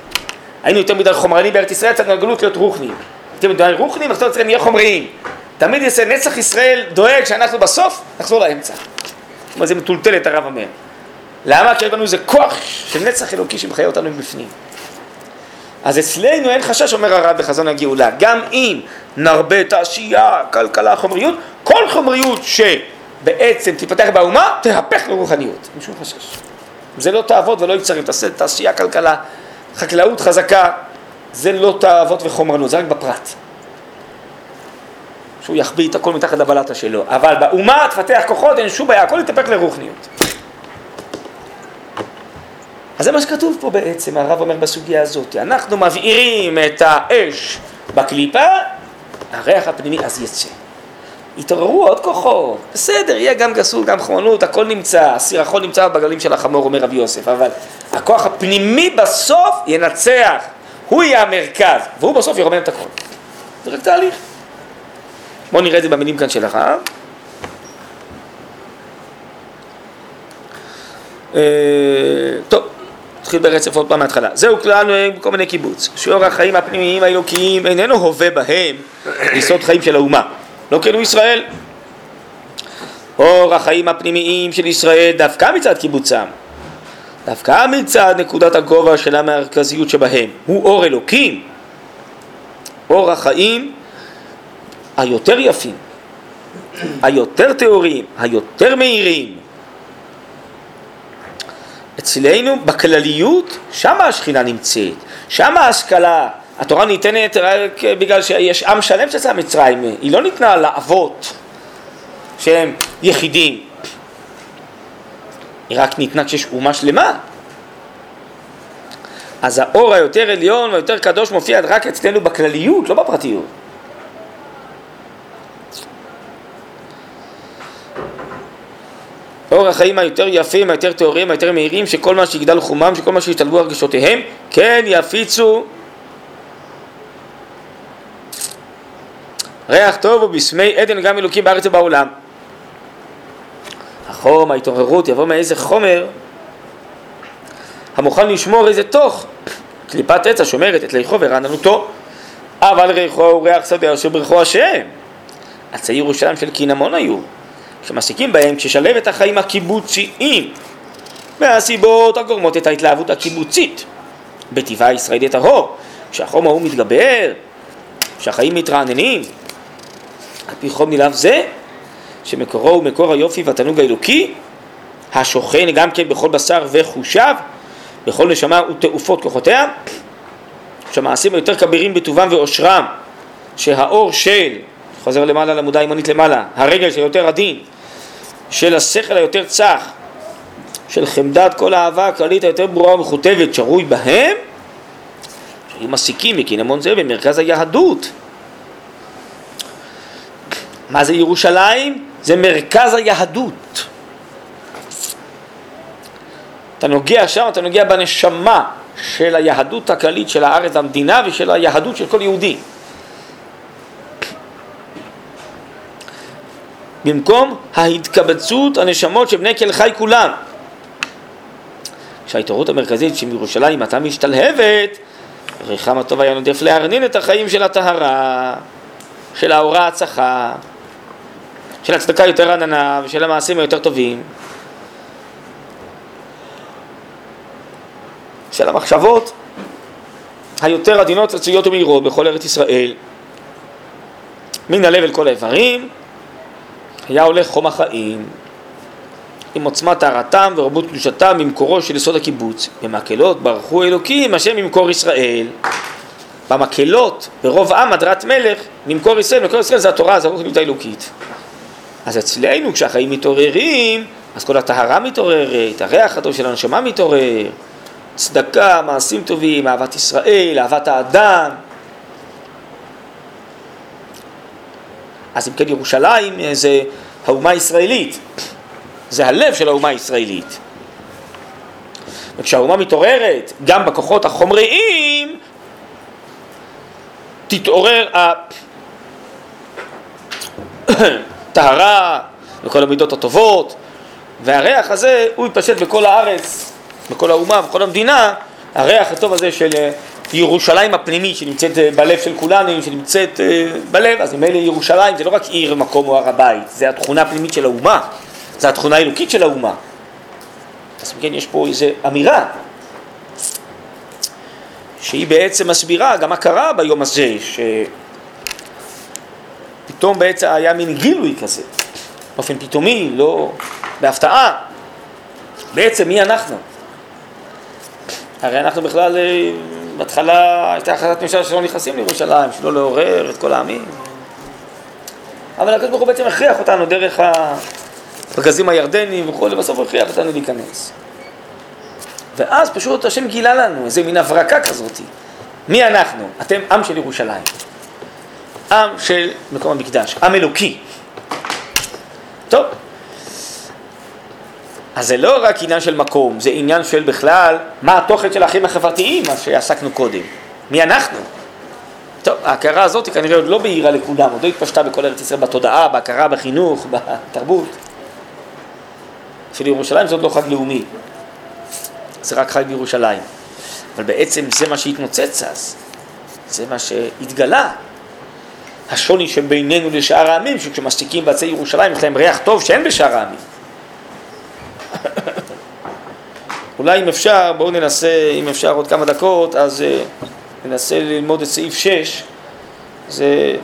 היינו יותר מדי חומרנים בארץ ישראל, יצאנו לגלות להיות רוחנים. יותר מדי רוחנים, עכשיו צריכים נהיה חומריים. תמיד יעשה נצח ישראל דואג שאנחנו בסוף נחזור לאמצע. זאת אומרת, זה מטולטלת, הרב אומר. למה? כי יש לנו איזה כוח של נצח אלוקי שמחיה אותנו מבפנים. אז אצלנו אין חשש, אומר הרב בחזון הגאולה, גם אם נרבה תעשייה, כלכלה, חומריות, כל חומריות שבעצם תיפתח באומה, תהפך לרוחניות, אין שום חשש. זה לא תעבוד ולא יצרים, תעשה תעשייה, כלכלה, חקלאות חזקה, זה לא תאוות וחומרנות, זה רק בפרט. שהוא יחביא את הכל מתחת לבלטה שלו, אבל באומה תפתח כוחות, אין שום בעיה, הכל יתהפך לרוחניות. אז זה מה שכתוב פה בעצם, הרב אומר בסוגיה הזאת, אנחנו מבעירים את האש בקליפה, הריח הפנימי אז יצא. התעוררו עוד כוחות, בסדר, יהיה גם גסות, גם חומנות, הכל נמצא, הסירחון נמצא בגלים של החמור, אומר רבי יוסף, אבל הכוח הפנימי בסוף ינצח, הוא יהיה המרכז, והוא בסוף ירומם את הכל. זה רק תהליך. בואו נראה את זה במילים כאן של הרב. אה, טוב, נתחיל ברצף עוד פעם מההתחלה. זהו כלל נוהג בכל מיני קיבוץ, שאור החיים הפנימיים האלוקיים איננו הווה בהם (coughs) יסוד חיים של האומה. לא כאילו ישראל. אור החיים הפנימיים של ישראל דווקא מצד קיבוצם, דווקא מצד נקודת הגובה של המרכזיות שבהם, הוא אור אלוקים. אור החיים היותר יפים, היותר טהורים, היותר מהירים. אצלנו בכלליות, שם השכינה נמצאת, שם ההשכלה, התורה ניתנת רק בגלל שיש עם שלם שיצא מצרים, היא לא ניתנה לאבות שהם יחידים, היא רק ניתנה כשיש אומה שלמה. אז האור היותר עליון והיותר קדוש מופיע רק אצלנו בכלליות, לא בפרטיות. אור החיים היותר יפים, היותר טהורים, היותר מהירים, שכל מה שיגדל חומם, שכל מה שישתלבו הרגשותיהם, כן יפיצו ריח טוב ובשמי עדן גם אלוקים בארץ ובעולם. החום, ההתעוררות, יבוא מאיזה חומר המוכן לשמור איזה תוך. קליפת עץ השומרת את ליחו ורעננותו. אבל ריחו הוא ריח שדה אשר ברכו השם. עצי ירושלים של קינמון היו. שמסיקים בהם כששלב החיים הקיבוציים מהסיבות הגורמות את ההתלהבות הקיבוצית בטבעה הישראלית הטהור, כשהחום ההוא מתגבר, כשהחיים מתרעננים, על פי חום נלהב זה, שמקורו הוא מקור היופי והתענוג האלוקי, השוכן גם כן בכל בשר וחושיו, בכל נשמה ותעופות כוחותיה, שהמעשים היותר כבירים בטובם ועושרם, שהאור של, חוזר למעלה למודע הימנית למעלה, הרגל שיותר עדין, של השכל היותר צח, של חמדת כל האהבה הכללית היותר ברורה ומכותבת, שרוי בהם, שהיו מסיקים מקינמון זה במרכז היהדות. מה זה ירושלים? זה מרכז היהדות. אתה נוגע שם, אתה נוגע בנשמה של היהדות הכללית של הארץ והמדינה ושל היהדות של כל יהודי. במקום ההתקבצות הנשמות של בני כל חי כולם. כשההתעוררות המרכזית של ירושלים הייתה משתלהבת, ריחם הטוב היה נודף להרנין את החיים של הטהרה, של האורה ההצחה, של הצדקה יותר עננה ושל המעשים היותר טובים, של המחשבות היותר עדינות, רצויות ומהירות בכל ארץ ישראל, מן הלב אל כל האיברים, היה הולך חום החיים עם עוצמת טהרתם ורבות קדושתם ממקורו של יסוד הקיבוץ. במקהלות ברכו אלוקים השם ממקור ישראל. במקהלות, ברוב עם הדרת מלך, ממקור ישראל, ממקור ישראל זה התורה, זה הרוחניות האלוקית. אז אצלנו כשהחיים מתעוררים, אז כל הטהרה מתעוררת, הריח הטוב של הנשמה מתעורר, צדקה, מעשים טובים, אהבת ישראל, אהבת האדם, אז אם כן ירושלים אה, זה האומה הישראלית, זה הלב של האומה הישראלית. וכשהאומה מתעוררת גם בכוחות החומריים, תתעורר (clears throat) הטהרה וכל המידות הטובות, והריח הזה הוא יתפשט בכל הארץ, בכל האומה, בכל המדינה, הריח הטוב הזה של אה, ירושלים הפנימית שנמצאת אה, בלב של כולנו, שנמצאת אה, בלב, אז ממילא ירושלים זה לא רק עיר, מקום או הר הבית, זה התכונה הפנימית של האומה, זה התכונה האלוקית של האומה. אז כן, יש פה איזו אמירה שהיא בעצם מסבירה גם מה קרה ביום הזה, שפתאום בעצם היה מין גילוי כזה, באופן פתאומי, לא בהפתעה. בעצם מי אנחנו? הרי אנחנו בכלל, אה, בהתחלה הייתה החלטת ממשלה שלא נכנסים לירושלים, שלא לעורר את כל העמים. אבל הקדוש ברוך הוא בעצם הכריח אותנו דרך הפגזים הירדנים וכו', ובסוף הכריח אותנו להיכנס. ואז פשוט השם גילה לנו איזה מין הברקה כזאת. מי אנחנו? אתם עם של ירושלים. עם של מקום המקדש, עם אלוקי. טוב, אז זה לא רק עניין של מקום, זה עניין של בכלל מה התוכן של החיים החברתיים, מה שעסקנו קודם. מי אנחנו? טוב, ההכרה הזאת כנראה עוד לא בהירה לכולם, עוד לא התפשטה בכל ארץ ישראל בתודעה, בהכרה, בחינוך, בתרבות. אפילו ירושלים עוד לא חג לאומי, זה רק חג בירושלים. אבל בעצם זה מה שהתנוצץ אז, זה מה שהתגלה. השוני שבינינו לשאר העמים, שכשמשתיקים בעצי ירושלים יש להם ריח טוב שאין בשאר העמים. (laughs) אולי אם אפשר, בואו ננסה, אם אפשר עוד כמה דקות, אז uh, ננסה ללמוד את סעיף 6, זה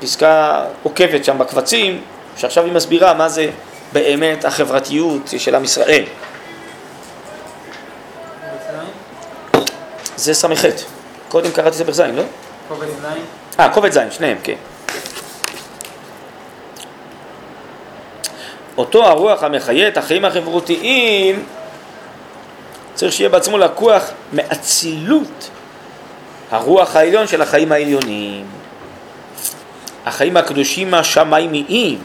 פסקה עוקבת שם בקבצים, שעכשיו היא מסבירה מה זה באמת החברתיות של עם ישראל. זה ס"ח. קודם קראתי ספר ז', לא? קובץ ז'? אה, קובץ ז', שניהם, כן. אותו הרוח המחיה את החיים החברותיים צריך שיהיה בעצמו לקוח מאצילות הרוח העליון של החיים העליונים. החיים הקדושים השמיימיים,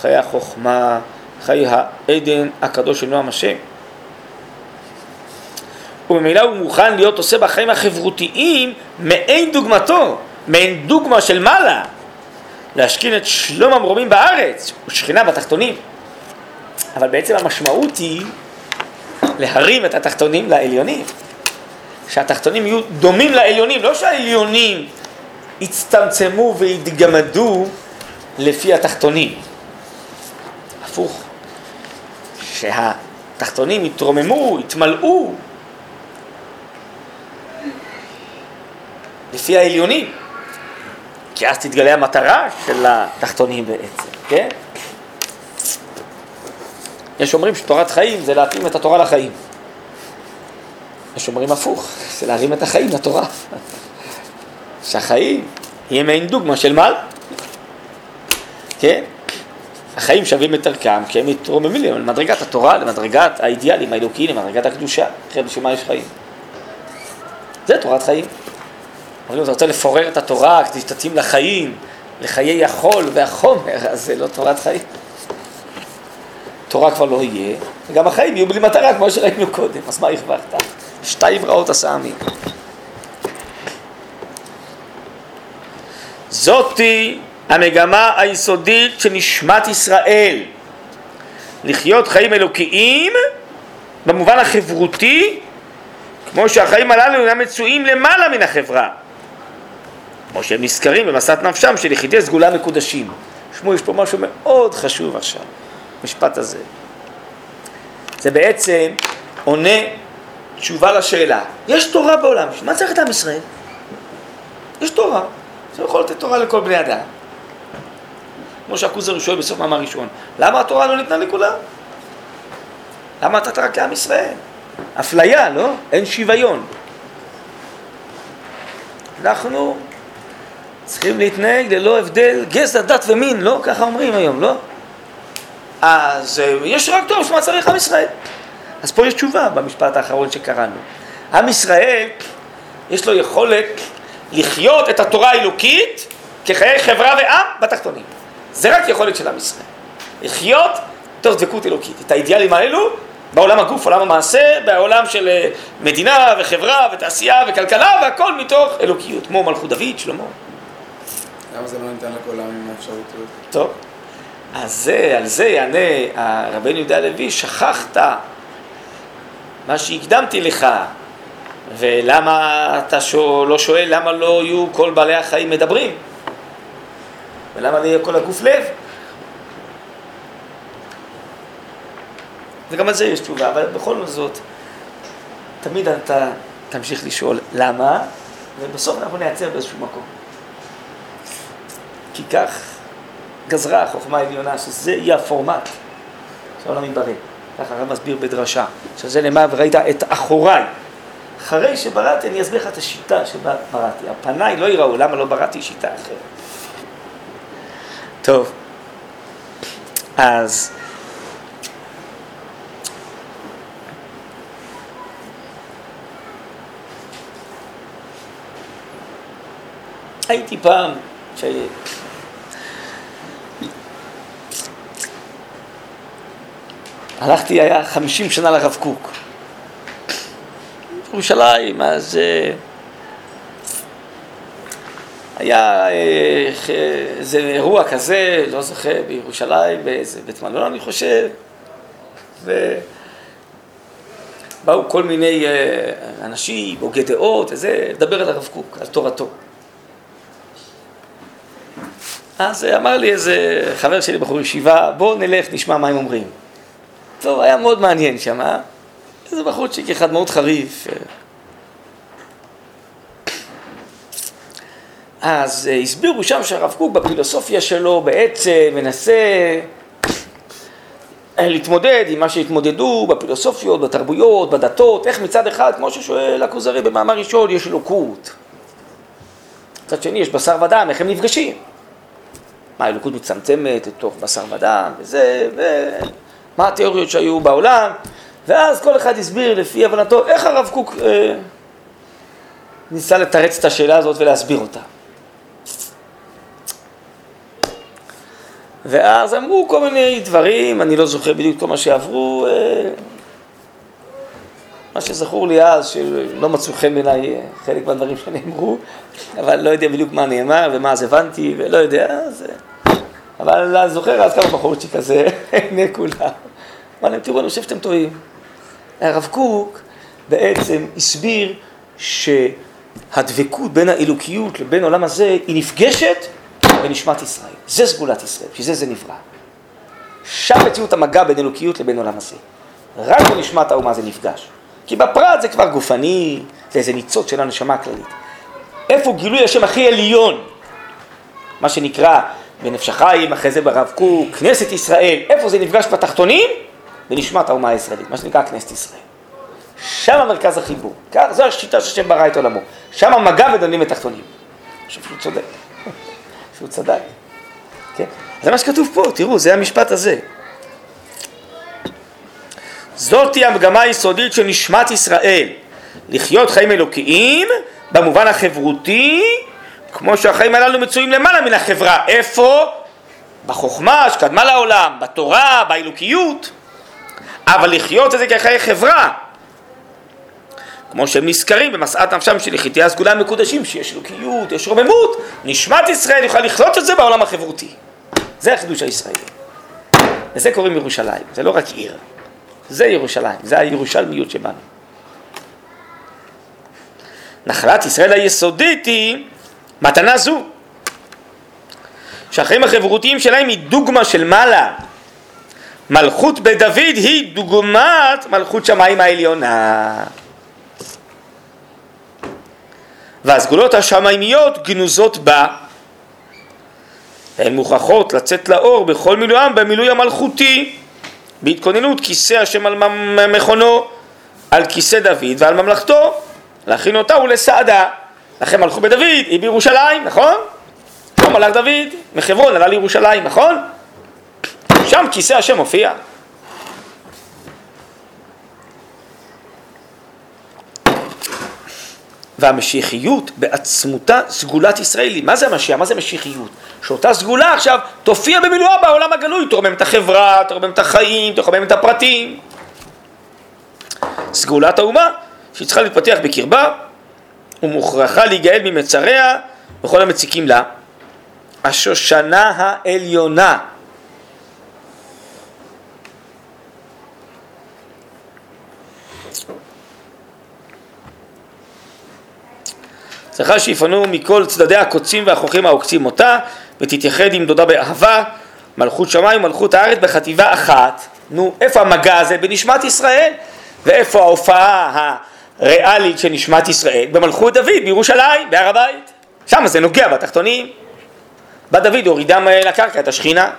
חיי החוכמה, חיי העדן הקדוש של נועם השם. וממילא הוא מוכן להיות עושה בחיים החברותיים מעין דוגמתו, מעין דוגמה של מעלה, להשכין את שלום המרומים בארץ ושכינה בתחתונים. אבל בעצם המשמעות היא להרים את התחתונים לעליונים. שהתחתונים יהיו דומים לעליונים, לא שהעליונים יצטמצמו ויתגמדו לפי התחתונים. הפוך, שהתחתונים יתרוממו, יתמלאו לפי העליונים, כי אז תתגלה המטרה של התחתונים בעצם, כן? יש אומרים שתורת חיים זה להתאים את התורה לחיים. יש אומרים הפוך, זה להרים את החיים לתורה. (laughs) שהחיים יהיה מעין דוגמה של מעל. כן? החיים שווים את ערכם כי הם מתרוממים למדרגת התורה, למדרגת האידיאלים האלוקיים, למדרגת הקדושה. אחרת בשביל מה יש חיים? זה תורת חיים. אם אתה רוצה לפורר את התורה כדי שתתאים לחיים, לחיי החול והחומר, אז זה לא תורת חיים. תורה כבר לא יהיה, וגם החיים יהיו בלי מטרה, כמו שראינו קודם, אז מה הרווחת? שתיים רעות עשה עמי. זאתי המגמה היסודית של נשמת ישראל, לחיות חיים אלוקיים במובן החברותי, כמו שהחיים הללו אינם מצויים למעלה מן החברה, כמו שהם נזכרים במסעת נפשם של יחידי סגולה מקודשים. שמעו, יש פה משהו מאוד חשוב עכשיו, המשפט הזה. זה בעצם עונה תשובה לשאלה. יש תורה בעולם, מה צריך את עם ישראל? יש תורה. זה יכול לתת תורה לכל בני אדם. כמו שהכוזר שואל בסוף מאמר ראשון, למה התורה לא ניתנה לכולם? למה נתת רק לעם ישראל? אפליה, לא? אין שוויון. אנחנו צריכים להתנהג ללא הבדל גזע, דת ומין, לא? ככה אומרים היום, לא? אז אה, יש רק טוב, שמה צריך עם ישראל? אז פה יש תשובה במשפט האחרון שקראנו. עם ישראל, יש לו יכולת לחיות את התורה האלוקית כחיי חברה ועם בתחתונים. זה רק יכולת של עם ישראל. לחיות תוך דבקות אלוקית. את האידיאלים האלו בעולם הגוף, עולם המעשה, בעולם של אה, מדינה וחברה ותעשייה וכלכלה והכל מתוך אלוקיות, כמו מלכות דוד, שלמה. למה זה לא ניתן לכל העם עם האפשרות הזאת? טוב, אז זה, על זה יענה הרבנו יהודה הלוי, שכחת מה שהקדמתי לך, ולמה אתה שואל, לא שואל למה לא יהיו כל בעלי החיים מדברים? ולמה לא יהיה כל הגוף לב? וגם על זה יש תשובה, אבל בכל זאת, תמיד אתה תמשיך לשאול למה, ובסוף אנחנו נעצר באיזשהו מקום. כי כך גזרה החוכמה העליונה, שזה יהיה הפורמט שהעולם יברא. ככה הרב מסביר בדרשה, שזה למה וראית את אחוריי. אחרי שבראתי אני אסביר לך את השיטה שבה בראתי. הפניי לא יראו, למה לא בראתי שיטה אחרת. טוב, אז הייתי פעם, הלכתי, היה חמישים שנה לרב קוק. ירושלים, אז אה, היה אה, איזה אירוע כזה, לא זוכר, בירושלים, באיזה בית מלון אני חושב, ובאו כל מיני אה, אנשים, הוגי דעות, וזה, לדבר על הרב קוק, על תורתו. אז אמר לי איזה חבר שלי, בחור ישיבה, בוא נלך, נשמע מה הם אומרים. טוב, היה מאוד מעניין שם, אה? איזה בחורצ'יק אחד מאוד חריף. אז אה, הסבירו שם שהרב קוק בפילוסופיה שלו בעצם מנסה אה, להתמודד עם מה שהתמודדו בפילוסופיות, בתרבויות, בדתות, איך מצד אחד, כמו ששואל הכוזרי במאמר ראשון, יש אלוקות. מצד שני יש בשר ודם, איך הם נפגשים? מה, האלוקות מצמצמת לתוך בשר ודם, וזה, ומה התיאוריות שהיו בעולם, ואז כל אחד הסביר לפי הבנתו איך הרב קוק אה, ניסה לתרץ את השאלה הזאת ולהסביר אותה. ואז אמרו כל מיני דברים, אני לא זוכר בדיוק כל מה שעברו, אה, מה שזכור לי אז, שלא מצאו חן בעיניי אה, חלק מהדברים שנאמרו, אבל לא יודע בדיוק מה נאמר ומה אז הבנתי ולא יודע, אז... אה, אבל אני זוכר אז כמה בחורות שכזה, עיני כולם. אמר להם, תראו, אני חושב שאתם טועים. הרב קוק בעצם הסביר שהדבקות בין האלוקיות לבין העולם הזה היא נפגשת בנשמת ישראל. זה סגולת ישראל, בשביל זה זה נברא. שם מציאות המגע בין אלוקיות לבין עולם הזה. רק בנשמת האומה זה נפגש. כי בפרט זה כבר גופני, זה איזה ניצוץ של הנשמה הכללית. איפה גילוי השם הכי עליון? מה שנקרא בנפש החיים, אחרי זה ברב קוק, כנסת ישראל, איפה זה נפגש בתחתונים? בנשמת האומה הישראלית, מה שנקרא כנסת ישראל. שם מרכז החיבור, כך, זו השיטה שהשם ברא את עולמו. שם המגע בין ותחתונים. חושב שהוא צודק, שהוא צדק. כן? זה מה שכתוב פה, תראו, זה המשפט הזה. זאתי המגמה היסודית של נשמת ישראל, לחיות חיים אלוקיים במובן החברותי, כמו שהחיים הללו מצויים למעלה מן החברה. איפה? בחוכמה שקדמה לעולם, בתורה, באלוקיות. אבל לחיות את זה כחיי חברה, כמו שהם נזכרים במשאת נפשם של יחידי הסגולה המקודשים, שיש אלוקיות, יש רוממות, נשמת ישראל יכולה לחיות את זה בעולם החברותי. זה החידוש הישראלי. לזה קוראים ירושלים, זה לא רק עיר, זה ירושלים, זה הירושלמיות שבנו. נחלת ישראל היסודית היא מתנה זו, שהחיים החברותיים שלהם היא דוגמה של מעלה, מלכות בית דוד היא דוגמת מלכות שמיים העליונה. והסגולות השמיימיות גנוזות בה. הן מוכרחות לצאת לאור בכל מילואם במילוי המלכותי, בהתכוננות כיסא השם על מכונו, על כיסא דוד ועל ממלכתו, להכין אותה ולסעדה. לכן מלכות בית דוד היא בירושלים, נכון? לא מלך דוד, מחברון עלה לירושלים, נכון? שם כיסא השם מופיע. והמשיחיות בעצמותה סגולת ישראלי. מה זה המשיח? מה זה משיחיות? שאותה סגולה עכשיו תופיע במילואה בעולם הגלוי, תרומם את החברה, תרומם את החיים, תרומם את הפרטים. סגולת האומה, שהיא צריכה להתפתח בקרבה, ומוכרחה להיגאל ממצריה וכל המציקים לה. השושנה העליונה צריכה שיפנו מכל צדדי הקוצים והחוכים העוקצים אותה, ותתייחד עם דודה באהבה, מלכות שמיים ומלכות הארץ בחטיבה אחת. נו, איפה המגע הזה? בנשמת ישראל. ואיפה ההופעה ריאלית של נשמת ישראל במלכות דוד בירושלים, בהר הבית. שם זה נוגע בתחתונים. בא דוד הורידם לקרקע את השכינה.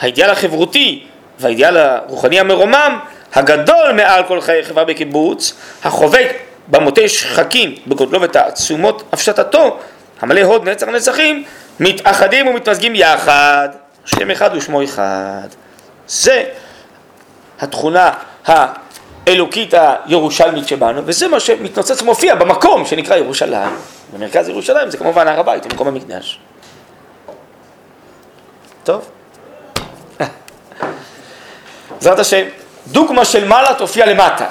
האידיאל החברותי והאידיאל הרוחני המרומם הגדול מעל כל חיי חברה בקיבוץ, החובק במותי שחקים בגודלו ותעצומות הפשטתו, המלא הוד נצח נצחים, מתאחדים ומתמזגים יחד, שם אחד ושמו אחד. זה התכונה האלוקית הירושלמית שבנו, וזה מה שמתנוצץ ומופיע במקום שנקרא ירושלים. במרכז ירושלים זה כמובן הר הבית, מקום המקדש. טוב? (laughs) בעזרת השם, דוגמה של מעלה תופיע למטה.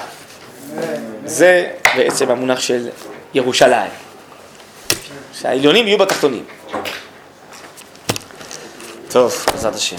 זה בעצם המונח של ירושלים. שהעליונים יהיו בתחתונים. טוב, בעזרת השם.